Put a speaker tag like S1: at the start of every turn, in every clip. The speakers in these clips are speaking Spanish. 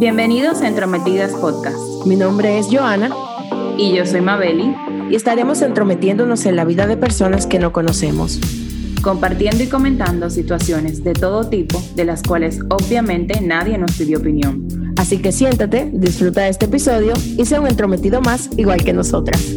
S1: Bienvenidos a Entrometidas Podcast.
S2: Mi nombre es Joana.
S1: Y yo soy Mabeli.
S2: Y estaremos entrometiéndonos en la vida de personas que no conocemos.
S1: Compartiendo y comentando situaciones de todo tipo, de las cuales obviamente nadie nos pidió opinión.
S2: Así que siéntate, disfruta de este episodio y sea un entrometido más igual que nosotras.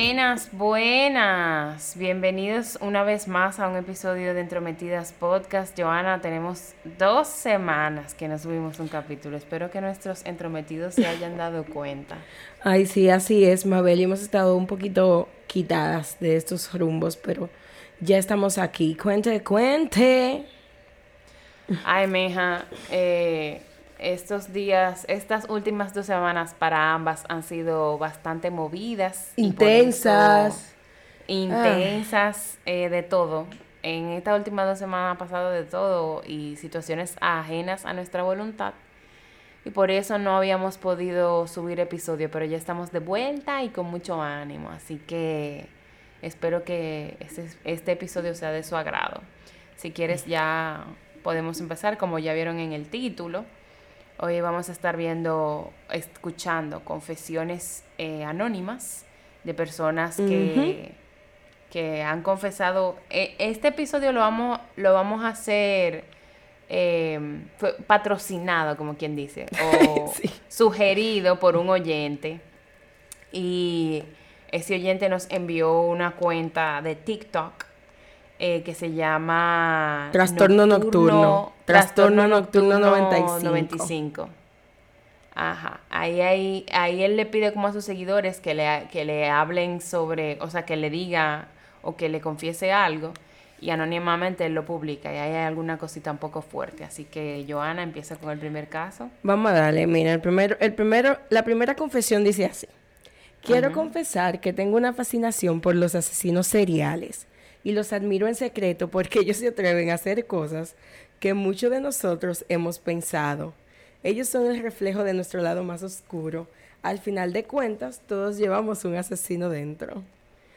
S1: Buenas, buenas. Bienvenidos una vez más a un episodio de Entrometidas Podcast. Joana, tenemos dos semanas que no subimos un capítulo. Espero que nuestros entrometidos se hayan dado cuenta.
S2: Ay, sí, así es, Mabel. Y hemos estado un poquito quitadas de estos rumbos, pero ya estamos aquí. Cuente, cuente.
S1: Ay, meja, eh, estos días, estas últimas dos semanas para ambas han sido bastante movidas.
S2: Intensas.
S1: intensas, eh, de todo. En esta última dos semanas ha pasado de todo y situaciones ajenas a nuestra voluntad. Y por eso no habíamos podido subir episodio, pero ya estamos de vuelta y con mucho ánimo. Así que espero que este, este episodio sea de su agrado. Si quieres ya podemos empezar, como ya vieron en el título. Hoy vamos a estar viendo, escuchando confesiones eh, anónimas de personas que, que han confesado. E, este episodio lo vamos, lo vamos a hacer em, patrocinado, como quien dice, o sugerido por un oyente. Y ese oyente nos envió una cuenta de TikTok eh, que se llama
S2: Trastorno Nocturno. Trastorno, Nocturno, 95.
S1: Ajá. Ahí, ahí, ahí él le pide como a sus seguidores que le, que le hablen sobre, o sea, que le diga o que le confiese algo y anónimamente él lo publica y ahí hay alguna cosita un poco fuerte. Así que Joana empieza con el primer caso.
S2: Vamos a darle, mira, el primero, el primero, la primera confesión dice así. Quiero confesar que tengo una fascinación por los asesinos seriales y los admiro en secreto porque ellos se atreven a hacer cosas que muchos de nosotros hemos pensado. Ellos son el reflejo de nuestro lado más oscuro. Al final de cuentas, todos llevamos un asesino dentro.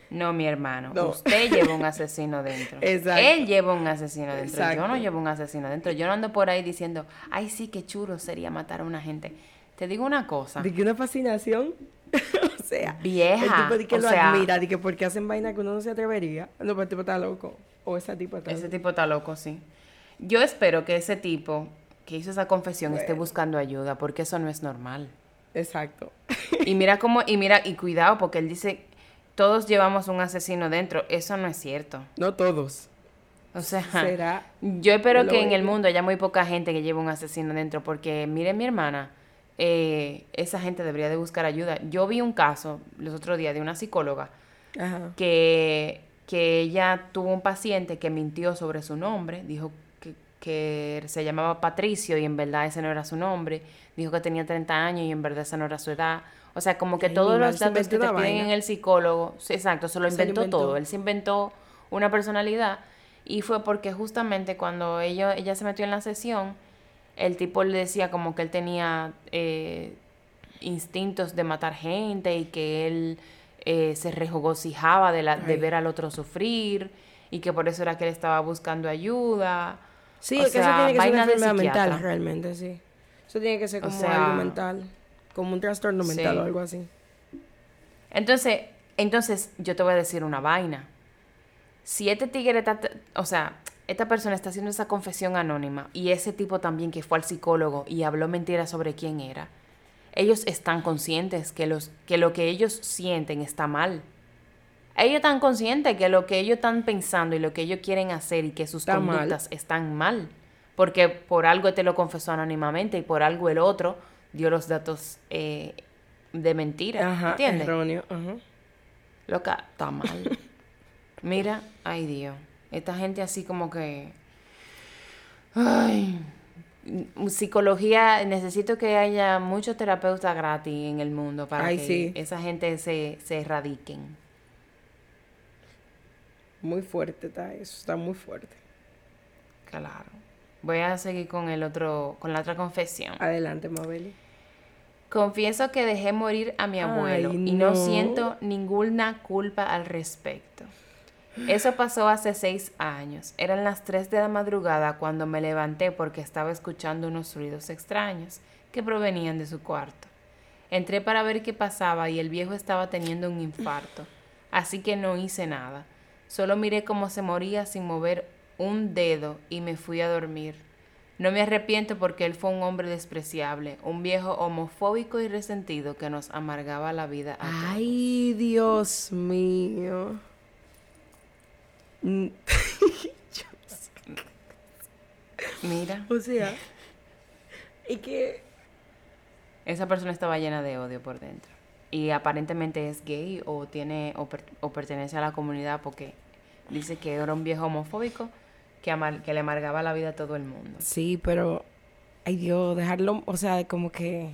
S1: No, mi hermano. Usted lleva un asesino dentro. Exacto. Él lleva un asesino dentro. Yo no llevo un asesino dentro. Yo no ando por ahí diciendo, ay, sí, qué chulo sería matar a una gente. Te digo una cosa.
S2: ¿De qué una fascinación? o sea,
S1: vieja.
S2: El tipo de que lo admira, de que porque hacen vaina que uno no se atrevería. No, pero el tipo está loco. O ese tipo está
S1: Ese tipo está loco, sí. Yo espero que ese tipo que hizo esa confesión esté buscando ayuda, porque eso no es normal.
S2: Exacto.
S1: y mira cómo, y mira, y cuidado, porque él dice, todos llevamos un asesino dentro. Eso no es cierto.
S2: No todos.
S1: O sea, ¿Será yo espero que en el mundo haya muy poca gente que lleve un asesino dentro, porque miren mi hermana, eh, esa gente debería de buscar ayuda. Yo vi un caso los otros días de una psicóloga Que, que ella tuvo un paciente que mintió sobre su nombre, dijo que, que, se llamaba Patricio y en verdad ese no era su nombre, dijo que tenía 30 años y en verdad esa no era su edad. O sea, como que todos los datos que te piden en el psicólogo, exacto, se lo inventó, todo. Él se inventó una personalidad y fue porque justamente cuando ella, ella se metió en la sesión, el tipo le decía como que él tenía eh, instintos de matar gente y que él eh, se regocijaba de, la, de ver al otro sufrir y que por eso era que él estaba buscando ayuda.
S2: Sí, es que eso tiene que ser una enfermedad mental realmente, sí. Eso tiene que ser como algo mental, como un trastorno mental o algo así.
S1: Entonces, entonces yo te voy a decir una vaina. Si este tigre está, o sea, esta persona está haciendo esa confesión anónima y ese tipo también que fue al psicólogo y habló mentiras sobre quién era, ellos están conscientes que, los, que lo que ellos sienten está mal. Ellos están conscientes que lo que ellos están pensando y lo que ellos quieren hacer y que sus conductas están mal. Porque por algo te lo confesó anónimamente y por algo el otro dio los datos eh, de mentira. Ajá, ¿Entiendes?
S2: Erróneo.
S1: Loca, está mal. Mira, ay Dios. Esta gente así como que... Ay, psicología, necesito que haya muchos terapeutas gratis en el mundo para que esa gente se, se erradiquen.
S2: Muy fuerte está eso, está muy fuerte.
S1: Claro. Voy a seguir con el otro, con la otra confesión.
S2: Adelante, Mabeli.
S1: Confieso que dejé morir a mi abuelo y no siento ninguna culpa al respecto. Eso pasó hace seis años. Eran las tres de la madrugada cuando me levanté porque estaba escuchando unos ruidos extraños que provenían de su cuarto. Entré para ver qué pasaba y el viejo estaba teniendo un infarto, así que no hice nada. Solo miré cómo se moría sin mover un dedo y me fui a dormir. No me arrepiento porque él fue un hombre despreciable, un viejo homofóbico y resentido que nos amargaba la vida. A
S2: Ay, Dios mío.
S1: Mira.
S2: O sea, y que
S1: esa persona estaba llena de odio por dentro. Y aparentemente es gay o tiene o, o pertenece a la comunidad porque dice que era un viejo homofóbico que, que le amargaba la vida a todo el mundo.
S2: Sí, pero ay Dios, dejarlo, o sea, como que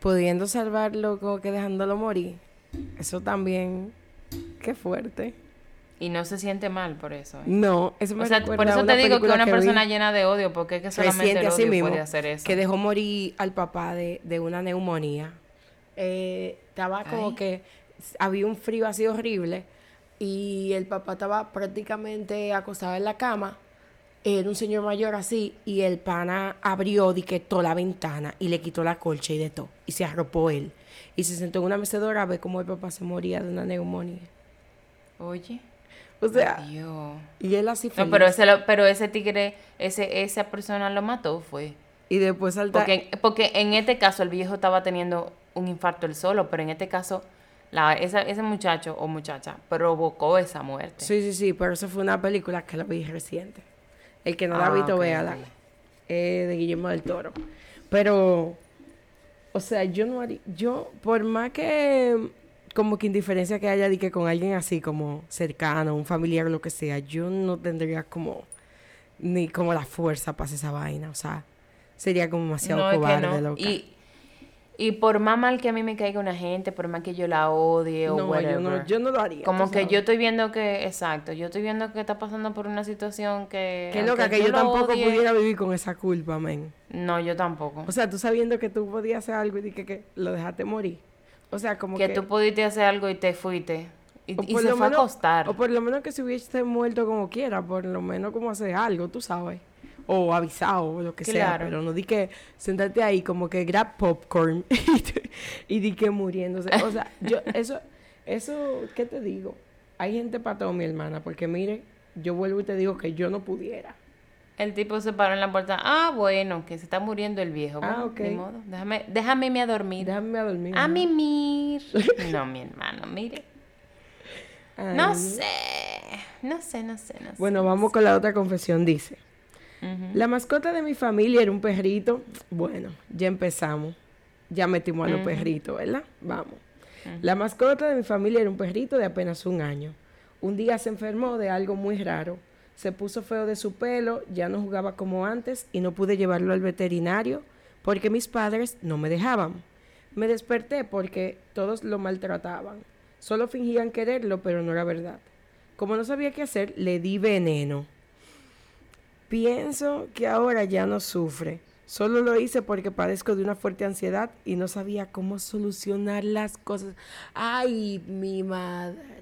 S2: pudiendo salvarlo, como que dejándolo morir. Eso también, qué fuerte.
S1: Y no se siente mal por eso. ¿eh?
S2: No, eso me
S1: o sea, por eso te digo que una persona llena de odio, porque es que solamente el odio puede hacer eso.
S2: Que dejó morir al papá de, de una neumonía. Eh, estaba como que había un frío así horrible y el papá estaba prácticamente acostado en la cama. Era un señor mayor así y el pana abrió toda la ventana y le quitó la colcha y de todo. Y se arropó él. Y se sentó en una mecedora a ver cómo el papá se moría de una neumonía.
S1: Oye.
S2: O sea, y él así
S1: fue. No, pero ese, pero ese tigre, ese, esa persona lo mató, fue.
S2: Y después saltó.
S1: Porque, porque en este caso el viejo estaba teniendo un infarto él solo, pero en este caso la, ese muchacho o muchacha provocó esa muerte.
S2: Sí, sí, sí, pero eso fue una película que la vi reciente. El que no la ha ah, visto, véala. Eh, de Guillermo del Toro. Pero, o sea, yo no haría, yo, por más que como que indiferencia que haya de que con alguien así como cercano, un familiar o lo que sea, yo no tendría como ni como la fuerza para hacer esa vaina, o sea, sería como demasiado cobarde, loca.
S1: Y, y por más mal que a mí me caiga una gente, por más que yo la odie o whatever.
S2: Yo no, yo no lo haría.
S1: Como que yo estoy viendo que, exacto, yo estoy viendo que está pasando por una situación que...
S2: Qué loca, que yo, tampoco pudiera vivir con esa culpa, men.
S1: No, yo tampoco.
S2: O sea, tú sabiendo que tú podías hacer algo y que, que lo dejaste morir. O sea, como
S1: que... Que tú pudiste hacer algo y te fuiste. Y, se fue a acostar.
S2: O por lo menos que si hubiese muerto como quiera, por lo menos como hacer algo, tú sabes. O avisado, o lo que sea. Pero no di que sentarte ahí como que grab popcorn y, di que muriéndose. O sea, yo, eso, eso, ¿qué te digo? Hay gente para todo, mi hermana, porque mire, yo vuelvo y te digo que yo no pudiera.
S1: El tipo se paró en la puerta. Ah, bueno, que se está muriendo el viejo. ah, ok. modo. Déjame, déjame a dormir.
S2: Déjame a dormir.
S1: A mimir. no, mi hermano, mire. no sé. No sé, no sé, no sé.
S2: Bueno, vamos con la otra confesión. Dice. La mascota de mi familia era un perrito. Bueno, ya empezamos. Ya metimos a los perritos, ¿verdad? Vamos. La mascota de mi familia era un perrito de apenas un año. Un día se enfermó de algo muy raro se puso feo de su pelo, ya no jugaba como antes y no pude llevarlo al veterinario porque mis padres no me dejaban. Me desperté porque todos lo maltrataban. Solo fingían quererlo, pero no era verdad. Como no sabía qué hacer, le di veneno. Pienso que ahora ya no sufre. Solo lo hice porque padezco de una fuerte ansiedad y no sabía cómo solucionar las cosas. Ay, mi madre.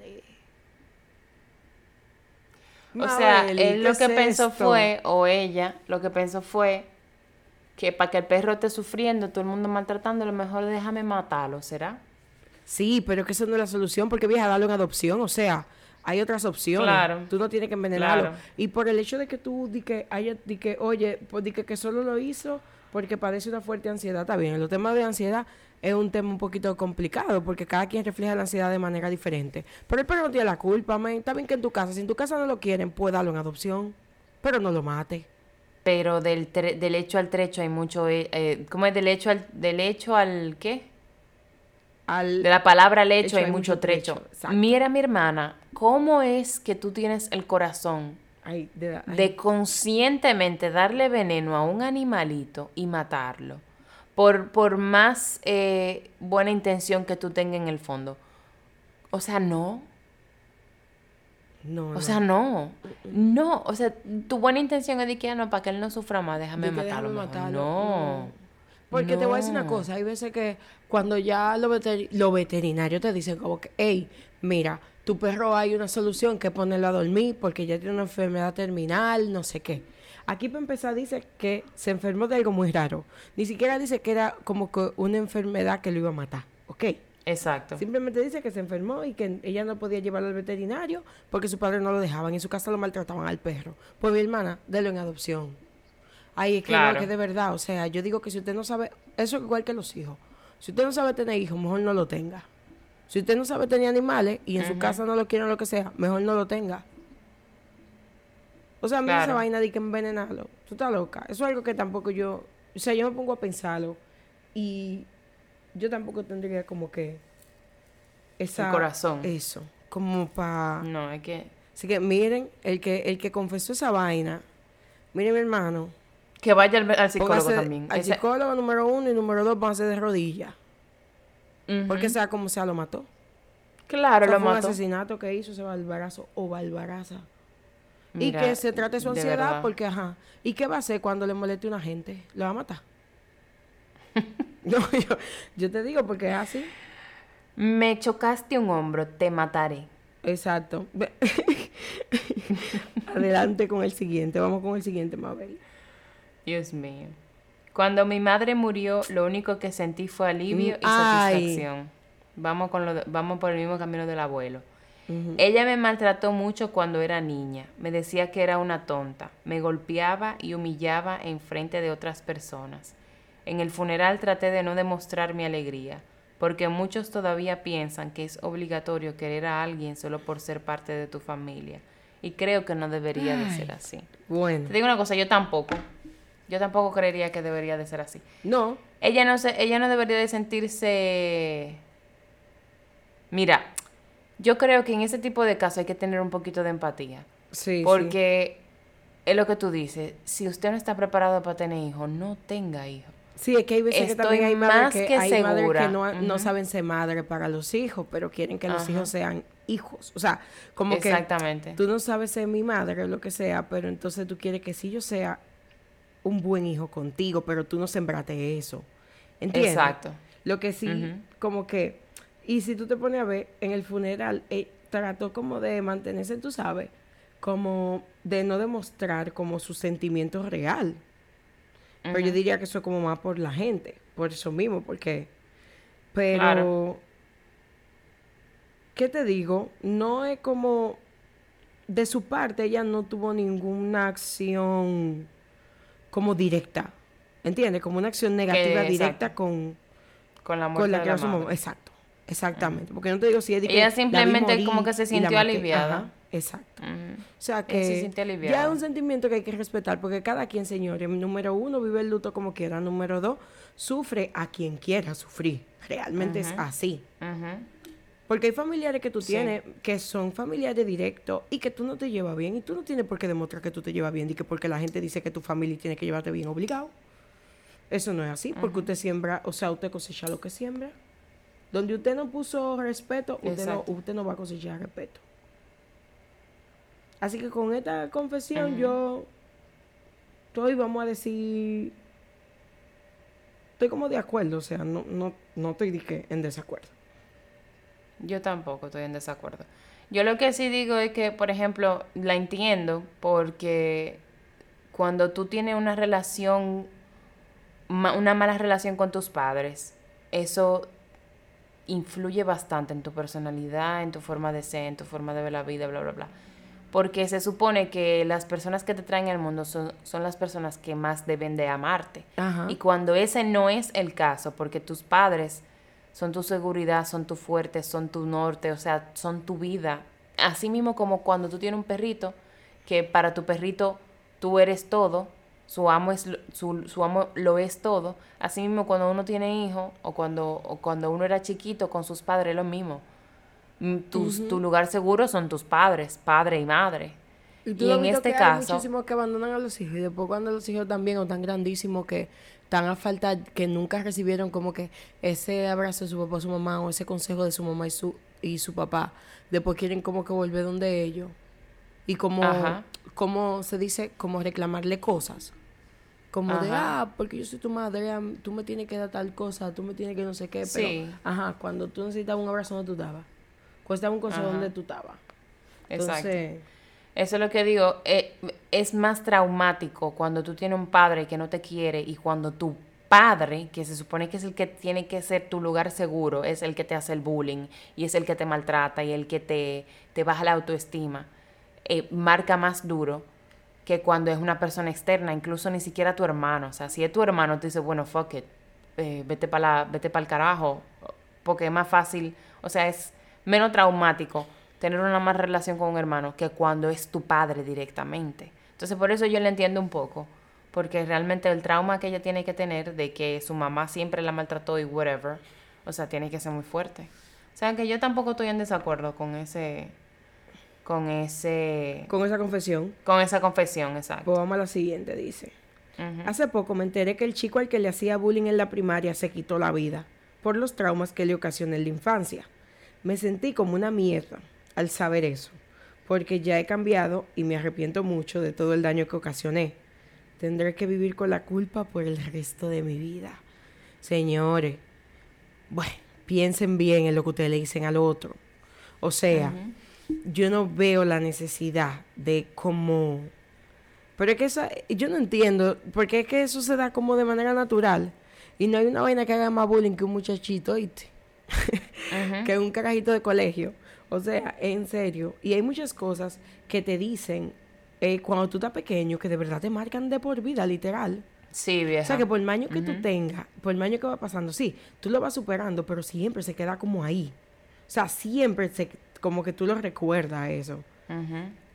S1: O sea, él lo que pensó fue, o ella, lo que pensó fue que para que el perro esté sufriendo, todo el mundo maltratándolo, mejor déjame matarlo, ¿será?
S2: Sí, pero que eso no es la solución, porque viaja a darlo en adopción, o sea, hay otras opciones. Claro. Tú no tienes que envenenarlo. Y por el hecho de que tú di que haya, di que, oye, pues di que, que solo lo hizo porque padece una fuerte ansiedad, está bien. Los temas de ansiedad es un tema un poquito complicado porque cada quien refleja la ansiedad de manera diferente. Pero el perro no tiene la culpa, man. Está bien que en tu casa, si en tu casa no lo quieren, puede darlo en adopción, pero no lo mate.
S1: Pero del, del hecho al trecho hay mucho... Eh, eh, ¿Cómo es del hecho al, del hecho al qué? Al de la palabra al hecho, hay, mucho trecho. Mira mi hermana, ¿cómo es que tú tienes el corazón de, de conscientemente darle veneno a un animalito y matarlo? Por, por más eh, buena intención que tú tengas en el fondo. O sea, no. No, o sea, no. No, o sea, tu buena intención es de que ah, no, para que él no sufra más, déjame matarlo. No.
S2: Porque te voy a decir una cosa, hay veces que cuando ya los veterinarios te dicen como que, hey, mira, tu perro hay una solución que ponerlo a dormir porque ya tiene una enfermedad terminal, no sé qué. Aquí para empezar dice que se enfermó de algo muy raro. Ni siquiera dice que era como que una enfermedad que lo iba a matar, ¿ok?
S1: Exacto.
S2: Simplemente dice que se enfermó y que ella no podía llevarlo al veterinario porque su padre no lo dejaban. En su casa lo maltrataban al perro. Pues mi hermana, délo en adopción. Ay, es que no, que de verdad. O sea, yo digo que si usted no sabe, eso es igual que los hijos. Si usted no sabe tener hijos, mejor no lo tenga. Si usted no sabe tener animales y en su casa no lo quiere o lo que sea, mejor no lo tenga. O sea, a mí esa vaina de que envenenarlo. Tú estás loca. Eso es algo que tampoco yo. O sea, yo me pongo a pensarlo. Y yo tampoco tendría como que.
S1: Esa, el corazón.
S2: Eso. Como para.
S1: No, es que.
S2: Así que miren, el que, el que confesó esa vaina. Miren, mi hermano.
S1: Que vaya al, psicólogo también.
S2: Al psicólogo número uno y número dos van a ser de rodillas. Porque sea como sea, lo mató.
S1: Claro, lo
S2: fue
S1: mató.
S2: un asesinato que hizo ese barbarazo o y que se trate su ansiedad porque, ajá. ¿Y qué va a hacer cuando le moleste a una gente? ¿Lo va a matar? no, yo, yo te digo porque es así.
S1: Me chocaste un hombro, te mataré.
S2: Exacto. Adelante con el siguiente. Vamos con el siguiente, Mabel.
S1: Dios mío. Cuando mi madre murió, lo único que sentí fue alivio y satisfacción. Vamos, con lo vamos por el mismo camino del abuelo. Ella me maltrató mucho cuando era niña. Me decía que era una tonta. Me golpeaba y humillaba en frente de otras personas. En el funeral traté de no demostrar mi alegría, porque muchos todavía piensan que es obligatorio querer a alguien solo por ser parte de tu familia. Y creo que no debería de ser así.
S2: Bueno.
S1: Te digo una cosa, yo tampoco. Yo tampoco creería que debería de ser así.
S2: No.
S1: Ella no se, ella no debería de sentirse. Mira, yo creo que en ese tipo de casos hay que tener un poquito de empatía.
S2: Sí.
S1: Porque es lo que tú dices. Si usted no está preparado para tener hijos, no tenga hijos.
S2: Sí, es que hay veces que también hay madres que, hay madres que no, no, saben ser madre para los hijos, pero quieren que los hijos sean hijos. O sea, como
S1: Exactamente.
S2: que tú no sabes ser mi madre o lo que sea, pero entonces tú quieres que si yo sea un buen hijo contigo, pero tú no sembraste eso. ¿Entiendes?
S1: Exacto.
S2: Lo que sí, como que, y si tú te pones a ver, en el funeral, eh, trató como de mantenerse, tú sabes, como de no demostrar como su sentimiento real. Pero yo diría que eso es como más por la gente, por eso mismo, porque... Pero... ¿Qué te digo? No es como... De su parte, ella no tuvo ninguna acción como directa. ¿Entiendes? Como una acción negativa directa con,
S1: con la muerte de la
S2: Exacto. Exactamente. Porque no te digo si
S1: es Ella simplemente como que se sintió aliviada.
S2: exacto. O sea que ya es un sentimiento que hay que respetar porque cada quien, señores, número uno, vive el luto como quiera. Número dos, sufre a quien quiera sufrir. Realmente es así. Porque hay familiares que tú tienes que son familiares directos y que tú no te llevas bien y tú no tienes por qué demostrar que tú te llevas bien y que porque la gente dice que tu familia tiene que llevarte bien obligado. Eso no es así, porque usted siembra, o sea, usted cosecha lo que siembra. Donde usted no puso respeto, usted no, usted no va a cosechar respeto. Así que con esta confesión yo estoy, vamos a decir, estoy como de acuerdo, o sea, no, no, no estoy en desacuerdo.
S1: Yo tampoco estoy en desacuerdo. Yo lo que sí digo es que, por ejemplo, la entiendo porque cuando tú tienes una relación, una mala relación con tus padres, eso influye bastante en tu personalidad, en tu forma de ser, en tu forma de ver la vida, bla, bla, bla. Porque se supone que las personas que te traen al mundo son, son las personas que más deben de amarte. Y cuando ese no es el caso, porque tus padres son tu seguridad, son tu fuerte, son tu norte, o sea, son tu vida. Así mismo como cuando tú tienes un perrito, que para tu perrito tú eres todo, su amo, es, su, su amo lo es todo. Así mismo cuando uno tiene hijos o cuando, o cuando uno era chiquito con sus padres, lo mismo. Mm, tus, Tu lugar seguro son tus padres, padre y madre.
S2: Y, en este caso... Hay muchísimos que abandonan a los hijos y después cuando los hijos también o tan grandísimos que tan a falta que nunca recibieron como que ese abrazo de su papá o su mamá o ese consejo de su mamá y su, y su papá. Después quieren como que volver donde ellos. Y como, como se dice, como reclamarle cosas. Como de, ah, porque yo soy tu madre, tú me tienes que dar tal cosa, tú me tienes que no sé qué. Pero, ajá, cuando tú necesitas un abrazo no tú dabas. cuesta un consejo donde tú estabas.
S1: Exacto. Eso es lo que digo, eh, es más traumático cuando tú tienes un padre que no te quiere y cuando tu padre, que se supone que es el que tiene que ser tu lugar seguro, es el que te hace el bullying y es el que te maltrata y el que te, te baja la autoestima, eh, marca más duro que cuando es una persona externa, incluso ni siquiera tu hermano. O sea, si es tu hermano, te dice, bueno, fuck it, eh, vete para el carajo, porque es más fácil, o sea, es menos traumático tener una más relación con un hermano que cuando es tu padre directamente. Entonces por eso yo le entiendo un poco, porque realmente el trauma que ella tiene que tener de que su mamá siempre la maltrató y whatever, o sea, tiene que ser muy fuerte. O sea, que yo tampoco estoy en desacuerdo con ese con ese
S2: con esa confesión.
S1: Con esa confesión, exacto.
S2: Pues vamos a la siguiente, dice. Hace poco me enteré que el chico al que le hacía bullying en la primaria se quitó la vida por los traumas que le ocasioné en la infancia. Me sentí como una mierda al saber eso, porque ya he cambiado y me arrepiento mucho de todo el daño que ocasioné. Tendré que vivir con la culpa por el resto de mi vida. Señores, bueno, piensen bien en lo que ustedes le dicen al otro. O sea, yo no veo la necesidad de como... Pero es que eso, yo no entiendo, porque es que eso se da como de manera natural. Y no hay una vaina que haga más bullying que un muchachito, ¿oíste? que un carajito de colegio. O sea, en serio. Y hay muchas cosas que te dicen eh, cuando tú estás pequeño que de verdad te marcan de por vida, literal.
S1: Sí, vieja.
S2: O sea, que por el año que tú tengas, por el año que va pasando, sí, tú lo vas superando, pero siempre se queda como ahí. O sea, siempre se, como que tú lo recuerdas eso.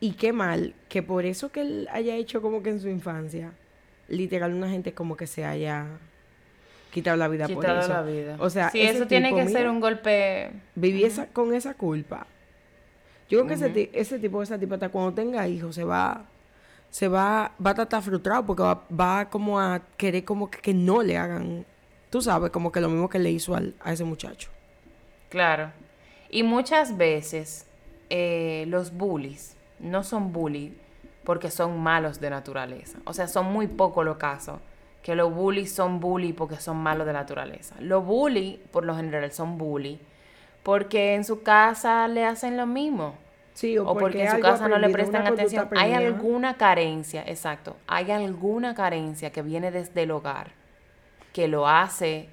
S2: Y qué mal que por eso que él haya hecho como que en su infancia, literal, una gente como que se haya quitado la vida por eso.
S1: la vida.
S2: O sea,
S1: sí, eso tiene que ser un golpe.
S2: Viví con esa culpa. Yo creo que ese, ese, tipo, esa hasta cuando tenga hijos, se va, se va, va a estar frustrado porque va, como a querer como que, no le hagan, tú sabes, como que lo mismo que le hizo al, a ese muchacho.
S1: Claro. Y muchas veces eh, los bullies no son bullies porque son malos de naturaleza. O sea, son muy pocos los casos que los bullies son bullies porque son malos de naturaleza. Los bullies, por lo general, son bullies porque en su casa le hacen lo mismo.
S2: Sí, o,
S1: porque, en su casa no le prestan atención. Hay alguna carencia, exacto, hay alguna carencia que viene desde el hogar que lo hace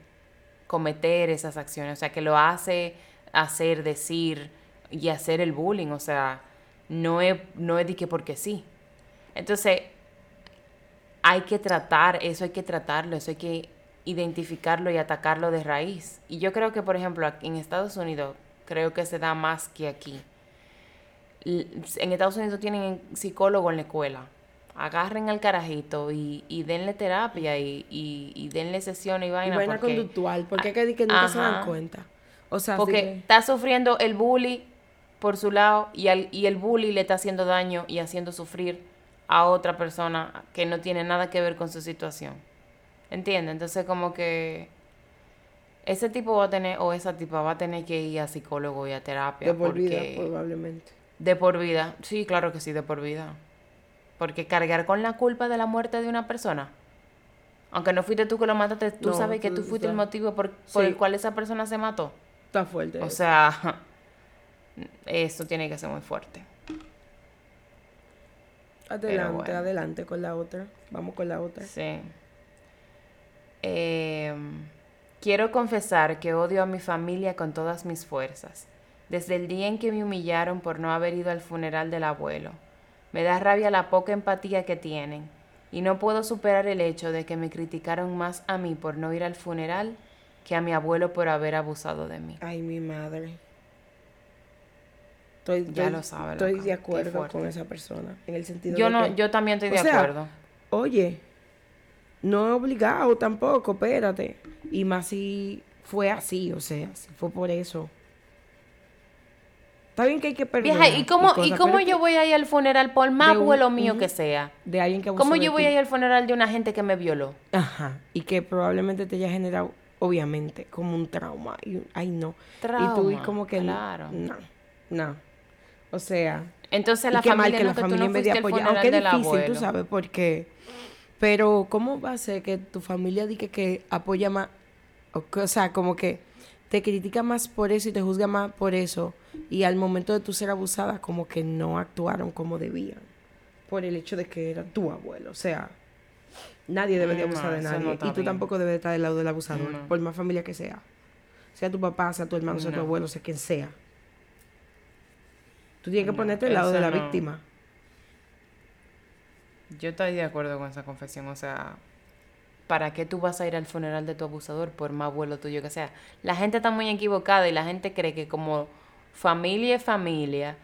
S1: cometer esas acciones, o sea, que lo hace hacer, decir y hacer el bullying, o sea, no es, no es de que porque sí. Entonces, hay que tratar, eso hay que tratarlo, eso hay que identificarlo y atacarlo de raíz. Y yo creo que, por ejemplo, en Estados Unidos, creo que se da más que aquí. En Estados Unidos tienen psicólogo en la escuela. Agarren al carajito y, y denle terapia y, y, denle sesiones y vaina.
S2: Y vaina conductual, porque que, que nunca se dan cuenta. O sea,
S1: porque está sufriendo el bully por su lado y, y el bully le está haciendo daño y haciendo sufrir a otra persona que no tiene nada que ver con su situación. ¿Entiendes? Entonces como que ese tipo va a tener, o esa tipa va a tener que ir a psicólogo y a terapia.
S2: De por vida, probablemente.
S1: De por vida, sí, claro que sí, de por vida. Porque cargar con la culpa de la muerte de una persona, aunque no fuiste tú que lo mataste, tú sabes que tú fuiste el motivo por, el cual esa persona se mató.
S2: Está fuerte.
S1: O sea, eso tiene que ser muy fuerte.
S2: Adelante, adelante con la otra. Vamos con la otra.
S1: Sí. Em, quiero confesar que odio a mi familia con todas mis fuerzas. Desde el día en que me humillaron por no haber ido al funeral del abuelo. Me da rabia la poca empatía que tienen. Y no puedo superar el hecho de que me criticaron más a mí por no ir al funeral que a mi abuelo por haber abusado de mí.
S2: Ay, mi madre. Estoy,
S1: ya lo sabe.
S2: Estoy de acuerdo con esa persona. En el sentido
S1: yo no, yo también estoy de acuerdo.
S2: Oye, no es obligado tampoco, espérate. Y más si fue así, o sea, si fue por eso. Está bien que hay que perdonar.
S1: Vieja, ¿y cómo, ¿y, cómo yo voy a ir al funeral, por más abuelo mío que sea?
S2: De alguien que
S1: ¿Cómo yo voy a ir al funeral de una gente que me violó?
S2: Ajá. Y que probablemente te haya generado, obviamente, como un trauma. Y, ay, no.
S1: Trauma,
S2: y tú, y como que
S1: claro.
S2: no, no. O sea.
S1: Entonces la
S2: qué
S1: familia
S2: mal que la familia en vez de apoyar. Aunque es difícil, tú sabes, porque. Pero, ¿cómo va a ser que tu familia diga que apoya más? O, sea, como que te critica más por eso y te juzga más por eso. Y al momento de tú ser abusada, como que no actuaron como debían. Por el hecho de que era tu abuelo. O sea, nadie debe de abusar
S1: no,
S2: de nadie.
S1: no
S2: y tú
S1: bien.
S2: tampoco debes de estar del lado del abusador,
S1: No.
S2: por más familia que sea. Sea tu papá, sea tu hermano, sea tu abuelo, sea quien sea. Tú tienes que ponerte del lado de la víctima.
S1: Yo estoy de acuerdo con esa confesión, o sea, ¿para qué tú vas a ir al funeral de tu abusador por más abuelo tuyo que sea? La gente está muy equivocada y la gente cree que como familia es familia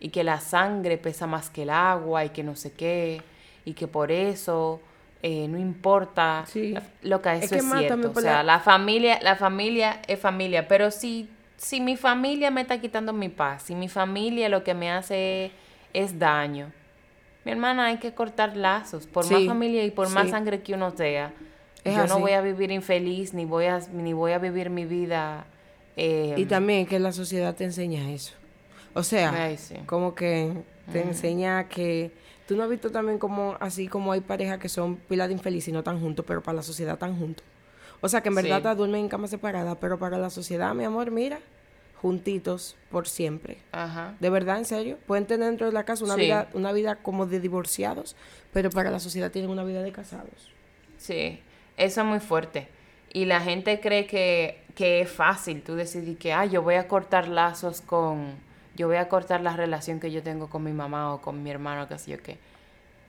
S1: y que la sangre pesa más que el agua y que no sé qué y que por eso eh, no importa
S2: Sí.
S1: lo que
S2: Es
S1: eso
S2: que
S1: es, cierto. O sea,
S2: la-
S1: la familia, la familia es familia, pero si, si mi familia me está quitando mi paz, si mi familia lo que me hace es daño, mi hermana, hay que cortar lazos. Por más familia y por más sangre que uno sea.
S2: Es
S1: yo no voy a vivir infeliz, ni voy a, ni voy a vivir mi vida. eh,
S2: Y también que la sociedad te enseña eso. O sea,
S1: Ay, sí.
S2: como que te enseña que... Tú no has visto también como así como hay parejas que son pilas de infeliz y no tan juntos, pero para la sociedad tan juntos. O sea, que en verdad
S1: Sí.
S2: te duermen en cama separada, pero para la sociedad, mi amor, mira, juntitos por siempre.
S1: Ajá.
S2: De verdad, en serio. Pueden tener dentro de la casa una,
S1: Sí.
S2: vida, una vida como de divorciados, pero para la sociedad tienen una vida de casados.
S1: Sí, eso es muy fuerte. Y la gente cree que, que es fácil tú decidir que, ah, yo voy a cortar lazos con, yo voy a cortar la relación que yo tengo con mi mamá o con mi hermano, qué sé yo qué.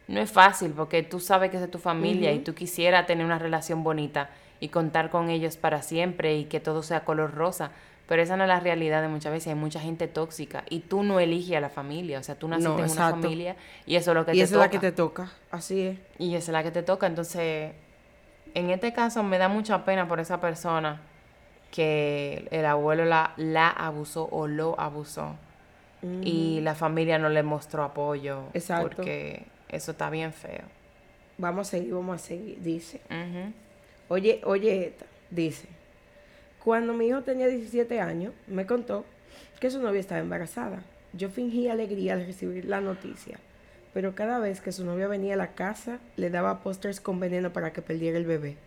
S1: No es fácil porque tú sabes que es de tu familia y tú quisieras tener una relación bonita y contar con ellos para siempre y que todo sea color rosa. Pero esa no es la realidad de muchas veces. Hay mucha gente tóxica y tú no eliges a la familia. O sea, tú naciste
S2: No,
S1: en una familia y eso es lo que
S2: y
S1: te
S2: esa
S1: toca.
S2: es la que te toca. Así es.
S1: Y esa es la que te toca. Entonces, en este caso me da mucha pena por esa persona que el abuelo la, la abusó o lo abusó. Y la familia no le mostró apoyo.
S2: Exacto.
S1: Porque eso está bien feo.
S2: Vamos a seguir, vamos a seguir. Dice. Oye, oye, esta, dice, cuando mi hijo tenía 17 años, me contó que su novia estaba embarazada. Yo fingí alegría al recibir la noticia, pero cada vez que su novia venía a la casa, le daba pósters con veneno para que perdiera el bebé.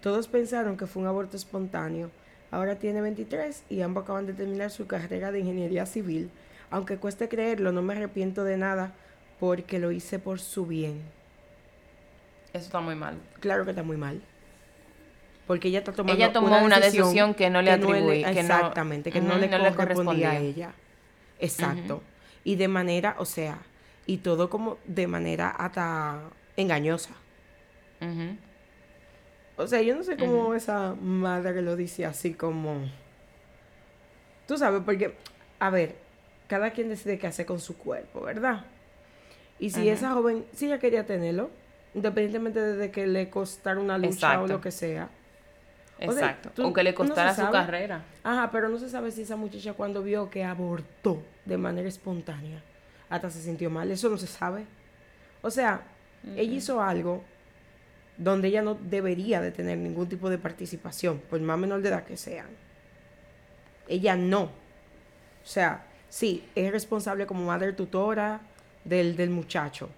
S2: Todos pensaron que fue un aborto espontáneo. Ahora tiene 23 y ambos acaban de terminar su carrera de ingeniería civil. Aunque cueste creerlo, no me arrepiento de nada porque lo hice por su bien.
S1: Eso está muy mal.
S2: Claro que está muy mal. Porque ella está tomando
S1: Ella tomó una decisión que no le atribuí, que no-
S2: exactamente, que no, le
S1: no le
S2: correspondía a ella. Exacto. Y de manera, o sea, y todo como de manera hasta engañosa. O sea, yo no sé cómo esa madre lo dice así como... Tú sabes, porque, a ver, cada quien decide qué hacer con su cuerpo, ¿verdad? Y si esa joven, si ella quería tenerlo, independientemente de que le costara una lucha o lo que sea. O sea,
S1: Exacto.
S2: tú-
S1: Aunque le
S2: no
S1: costara su
S2: sabe.
S1: carrera.
S2: Ajá, pero no se sabe si esa muchacha cuando vio que abortó de manera espontánea, hasta se sintió mal. Eso no se sabe. O sea, ella hizo algo donde ella no debería de tener ningún tipo de participación, por más menor de edad que sean. Ella no. O sea, sí, es responsable como madre tutora del, del muchacho,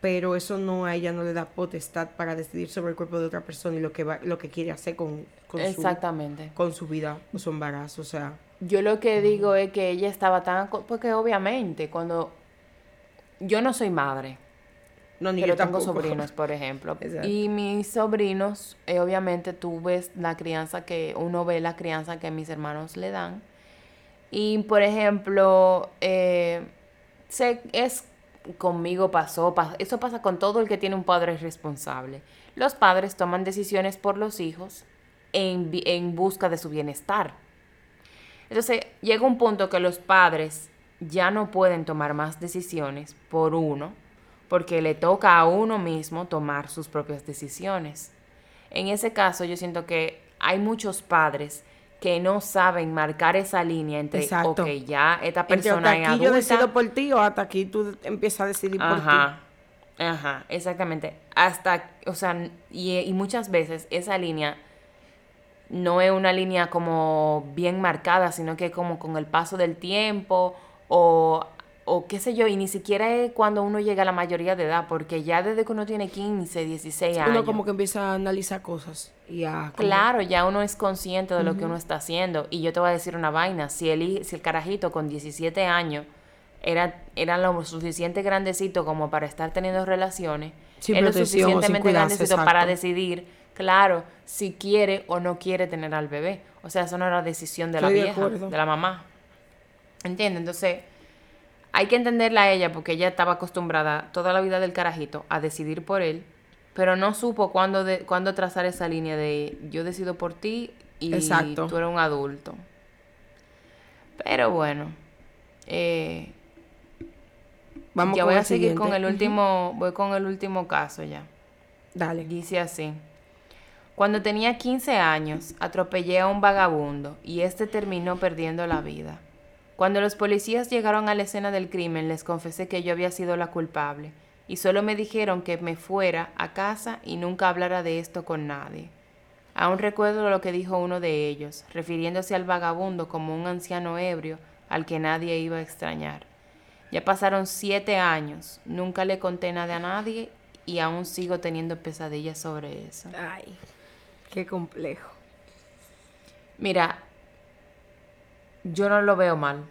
S2: pero eso no a ella no le da potestad para decidir sobre el cuerpo de otra persona y lo que va, lo que quiere hacer con, con su
S1: Exactamente.
S2: con su vida o su embarazo, o sea,
S1: Yo lo que digo es que ella estaba tan... Porque obviamente cuando... Yo no soy madre,
S2: no ni
S1: pero
S2: yo
S1: tengo
S2: tampoco.
S1: sobrinos, por ejemplo.
S2: Exacto.
S1: Y mis sobrinos, eh, obviamente tú ves la crianza que... Uno ve la crianza que mis hermanos le dan. Y, por ejemplo, eh, es... Conmigo pasó, pa- eso pasa con todo el que tiene un padre responsable. Los padres toman decisiones por los hijos en, en busca de su bienestar. Entonces llega un punto que los padres ya no pueden tomar más decisiones por uno, porque le toca a uno mismo tomar sus propias decisiones. En ese caso yo siento que hay muchos padres que no saben marcar esa línea entre,
S2: Exacto.
S1: ok, ya esta
S2: Entre
S1: persona es
S2: hasta aquí yo
S1: adulta.
S2: decido por ti o hasta aquí tú empiezas a decidir por
S1: Ajá, ajá, exactamente. Hasta, o sea, y, y muchas veces esa línea no es una línea como bien marcada, sino que como con el paso del tiempo o o qué sé yo, y ni siquiera es cuando uno llega a la mayoría de edad, porque ya desde que uno tiene 15, 16 años.
S2: Uno como que empieza a analizar cosas
S1: Claro, ya uno es consciente de lo que uno está haciendo. Y yo te voy a decir una vaina, si el, si el carajito con 17 años era, era lo suficiente grandecito como para estar teniendo relaciones,
S2: Sin
S1: es lo suficientemente
S2: cuidarse,
S1: grandecito para decidir, claro, si quiere o no quiere tener al bebé. O sea, eso no era decisión de la
S2: de
S1: vieja,
S2: acuerdo.
S1: de la mamá. ¿Entiendes? Entonces, hay que entenderla a ella porque ella estaba acostumbrada toda la vida del carajito a decidir por él, pero no supo cuándo, de, cuándo trazar esa línea de yo decido por ti y
S2: Exacto.
S1: tú eres un adulto. Pero bueno, eh,
S2: Vamos
S1: ya voy a seguir con el último, voy con el último caso ya.
S2: Dale.
S1: Dice así. Cuando tenía 15 años, atropellé a un vagabundo y este terminó perdiendo la vida. Cuando los policías llegaron a la escena del crimen, les confesé que yo había sido la culpable y solo me dijeron que me fuera a casa y nunca hablara de esto con nadie. Aún recuerdo lo que dijo uno de ellos, refiriéndose al vagabundo como un anciano ebrio al que nadie iba a extrañar. Ya pasaron siete años, nunca le conté nada a nadie y aún sigo teniendo pesadillas sobre eso.
S2: Ay, qué complejo.
S1: Mira, yo no lo veo mal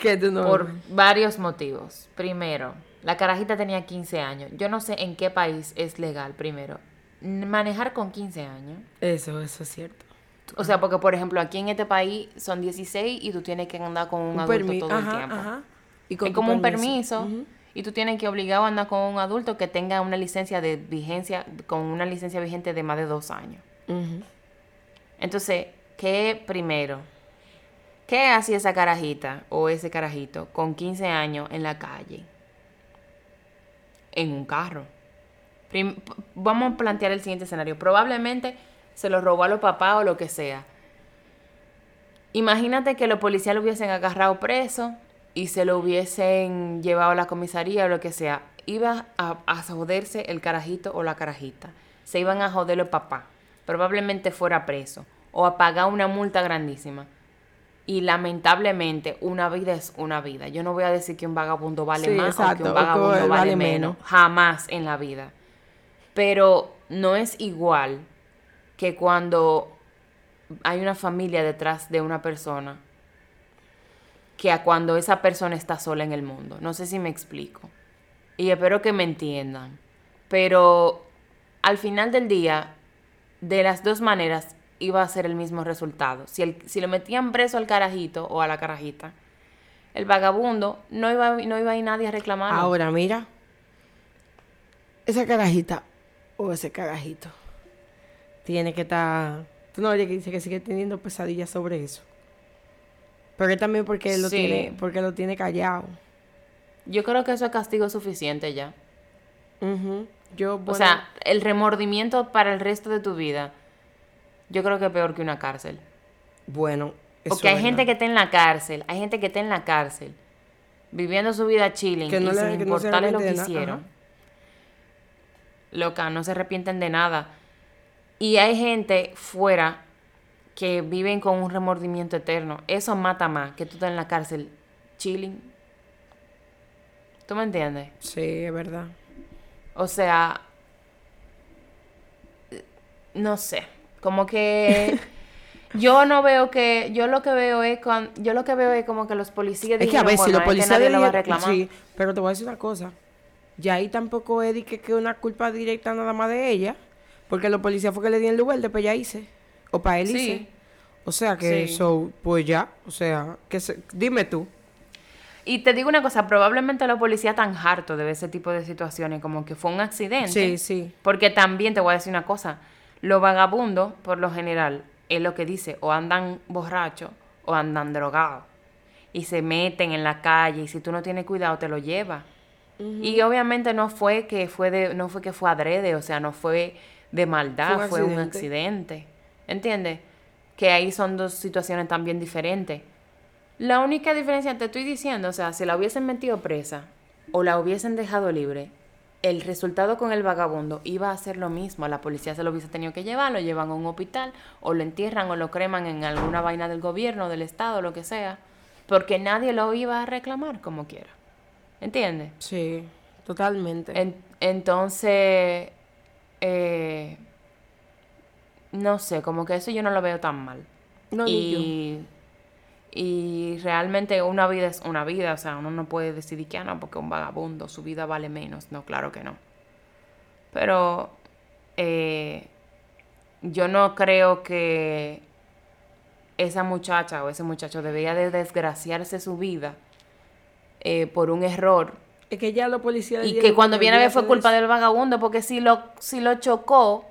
S2: ¿Qué tú no?
S1: por varios motivos. Primero, la carajita tenía 15 años. Yo no sé en qué país es legal, primero. Manejar con 15 años.
S2: Eso, eso es cierto.
S1: O sea, porque por ejemplo aquí en este país son 16 y tú tienes que andar con un,
S2: Un
S1: adulto todo el tiempo.
S2: ajá. Y con
S1: es como un permiso y tú tienes que obligar a andar con un adulto que tenga una licencia de vigencia, con una licencia vigente de más de dos años. Entonces, ¿qué primero? ¿Qué hacía esa carajita o ese carajito con 15 años en la calle? En un carro. Vamos a plantear el siguiente escenario. Probablemente se lo robó a los papás o lo que sea. Imagínate que los policías lo hubiesen agarrado preso y se lo hubiesen llevado a la comisaría o lo que sea. Iba a, a joderse el carajito o la carajita. Se iban a joder los papás. Probablemente fuera preso o a pagar una multa grandísima. Y lamentablemente, una vida es una vida. Yo no voy a decir que un vagabundo vale
S2: Sí,
S1: más o que un
S2: que
S1: vagabundo vale,
S2: vale
S1: menos.
S2: menos.
S1: Jamás en la vida. Pero no es igual que cuando hay una familia detrás de una persona que a cuando esa persona está sola en el mundo. No sé si me explico. Y espero que me entiendan. Pero al final del día, de las dos maneras, iba a ser el mismo resultado. Si, el, si lo metían preso al carajito o a la carajita, el vagabundo no iba, no iba a ir nadie a reclamar.
S2: Ahora, mira. Esa carajita o ese carajito tiene que estar. Tú no oyes que dice que sigue teniendo pesadillas sobre eso. Pero también porque lo
S1: Sí.
S2: tiene, porque lo tiene callado.
S1: Yo creo que eso es castigo suficiente ya.
S2: Yo,
S1: O sea, el remordimiento para el resto de tu vida, yo creo que es peor que una cárcel.
S2: bueno. eso
S1: Porque hay gente que está en la cárcel, hay gente que está en la cárcel, viviendo su vida chilling
S2: Que no
S1: y
S2: le-
S1: sin
S2: que no se
S1: importarle lo que hicieron. Loca, no se arrepienten de nada. Y hay gente fuera que viven con un remordimiento eterno. Eso mata más que tú estás en la cárcel chilling. ¿Tú me entiendes?
S2: Sí, es verdad.
S1: O sea, no sé, como que yo no veo que, yo lo que veo es con, yo lo que veo es como que los policías
S2: Es que a
S1: dijeron,
S2: si
S1: bueno,
S2: los
S1: este
S2: policías
S1: nadie lo va a reclamar.
S2: Sí, pero te voy a decir una cosa. Ya ahí tampoco es que que una culpa directa nada más de ella. Porque los policías fue que le di el lugar de ella hice. O para él
S1: Sí.
S2: hice. O sea que
S1: Sí.
S2: pues ya. O sea, que se- dime tú.
S1: Y te digo una cosa, probablemente los policías están hartos de ver ese tipo de situaciones, como que fue un accidente.
S2: Sí, sí.
S1: Porque también te voy a decir una cosa, los vagabundos, por lo general, es lo que dice, o andan borrachos o andan drogados. Y se meten en la calle y si tú no tienes cuidado te lo lleva. Y obviamente no fue que fue de, no fue que fue adrede, o sea, no fue de maldad,
S2: Fue un
S1: fue un
S2: accidente.
S1: accidente. ¿Entiendes? Que ahí son dos situaciones también diferentes. La única diferencia te estoy diciendo, o sea, si la hubiesen metido presa o la hubiesen dejado libre, el resultado con el vagabundo iba a ser lo mismo. La policía se lo hubiese tenido que llevar, lo llevan a un hospital, o lo entierran o lo creman en alguna vaina del gobierno, del estado, lo que sea. porque nadie lo iba a reclamar como quiera. ¿Entiendes?
S2: Sí, totalmente.
S1: entonces, eh, no sé, como que eso yo no lo veo tan mal. No, y, y realmente una vida es una vida, o sea, uno no puede decidir que ah, no, porque un vagabundo, su vida vale menos. No, claro que no. Pero eh, yo no creo que esa muchacha o ese muchacho debía de desgraciarse su vida eh, por un error.
S2: Es que ya los policías...
S1: Y que cuando viene a ver fue culpa del vagabundo, porque si lo, si lo chocó,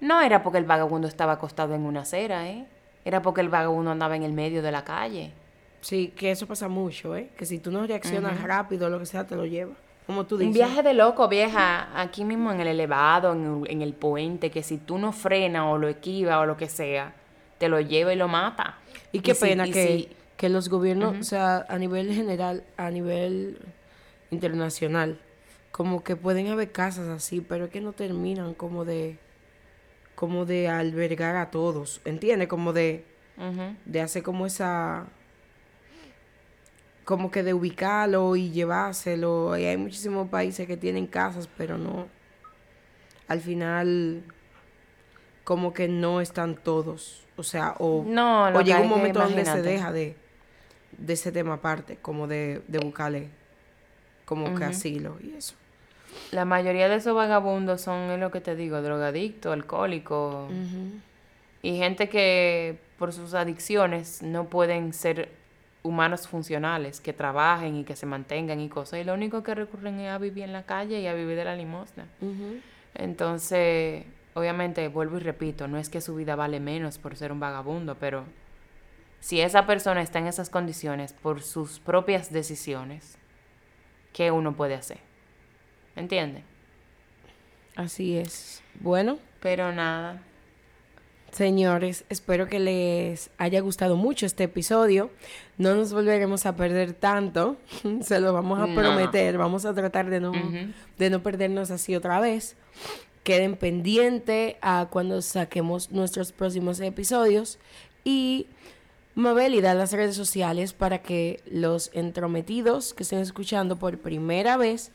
S1: no era porque el vagabundo estaba acostado en una acera, ¿eh? Era porque el vagabundo andaba en el medio de la calle.
S2: Sí, que eso pasa mucho, ¿eh? Que si tú no reaccionas rápido, lo que sea, te lo lleva. Como tú dices.
S1: Un viaje de loco, vieja, aquí mismo en el elevado, en el, puente, que si tú no frenas o lo esquivas o lo que sea, te lo lleva y lo mata.
S2: Y qué pena que, que los gobiernos, o sea, a nivel general, a nivel internacional, como que pueden haber casas así, pero es que no terminan como de como de albergar a todos, ¿entiendes? Como de, de hacer como esa, como que de ubicarlo y llevárselo. Y hay muchísimos países que tienen casas, pero no, al final, como que no están todos. O sea, o, o llega un momento donde se deja de, de ese tema aparte, como de, de buscarle como que asilo y eso.
S1: La mayoría de esos vagabundos son, es lo que te digo, drogadictos, alcohólicos. Y gente que por sus adicciones no pueden ser humanos funcionales, que trabajen y que se mantengan y cosas. Y lo único que recurren es a vivir en la calle y a vivir de la limosna. Entonces, obviamente, vuelvo y repito, no es que su vida vale menos por ser un vagabundo, pero si esa persona está en esas condiciones por sus propias decisiones, ¿qué uno puede hacer? ¿Entiendes?
S2: Así es. Bueno.
S1: Pero nada.
S2: Señores, espero que les haya gustado mucho este episodio. No nos volveremos a perder tanto. Se lo vamos a prometer. Vamos a tratar de no, de no perdernos así otra vez. Queden pendientes a cuando saquemos nuestros próximos episodios. Y Mabel y da las redes sociales para que los entrometidos que estén escuchando por primera vez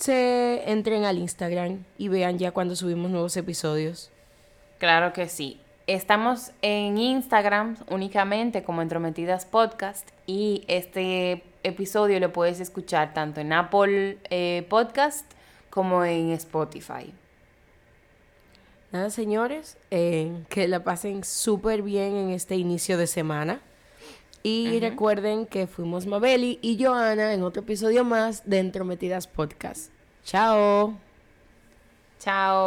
S2: se entren al Instagram y vean ya cuando subimos nuevos episodios.
S1: Claro que sí. Estamos en Instagram únicamente como Entrometidas Podcast y este episodio lo puedes escuchar tanto en Apple eh, Podcast como en Spotify.
S2: Nada, señores, eh, que la pasen súper bien en este inicio de semana. Y recuerden que fuimos Mabeli y Joana en otro episodio más de Entrometidas Podcast. Chao.
S1: Chao.